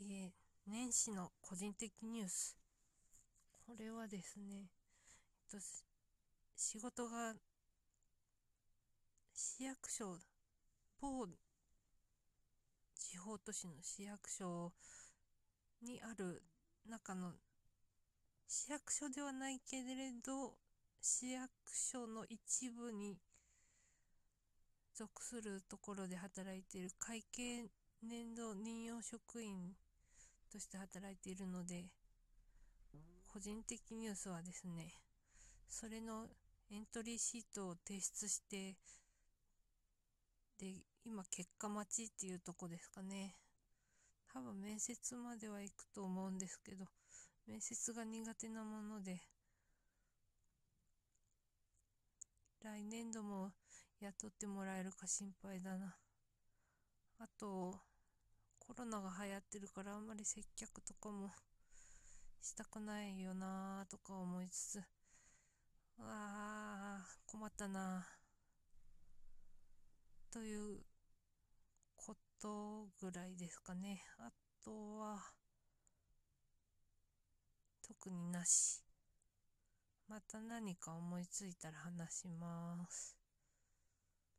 えー、年始の個人的ニュース。これはですね、えっと、仕事が市役所、某地方都市の市役所にある中の市役所ではないけれど市役所の一部に属するところで働いている会計年度任用職員として働いているので個人的ニュースはですねそれのエントリーシートを提出してで今結果待ちっていうとこですかね多分面接までは行くと思うんですけど面接が苦手なもので来年度も雇ってもらえるか心配だな。あと、コロナが流行ってるからあんまり接客とかもしたくないよなとか思いつつ、ああ、困ったなということぐらいですかね。あとは、特になし。また何か思いついたら話します。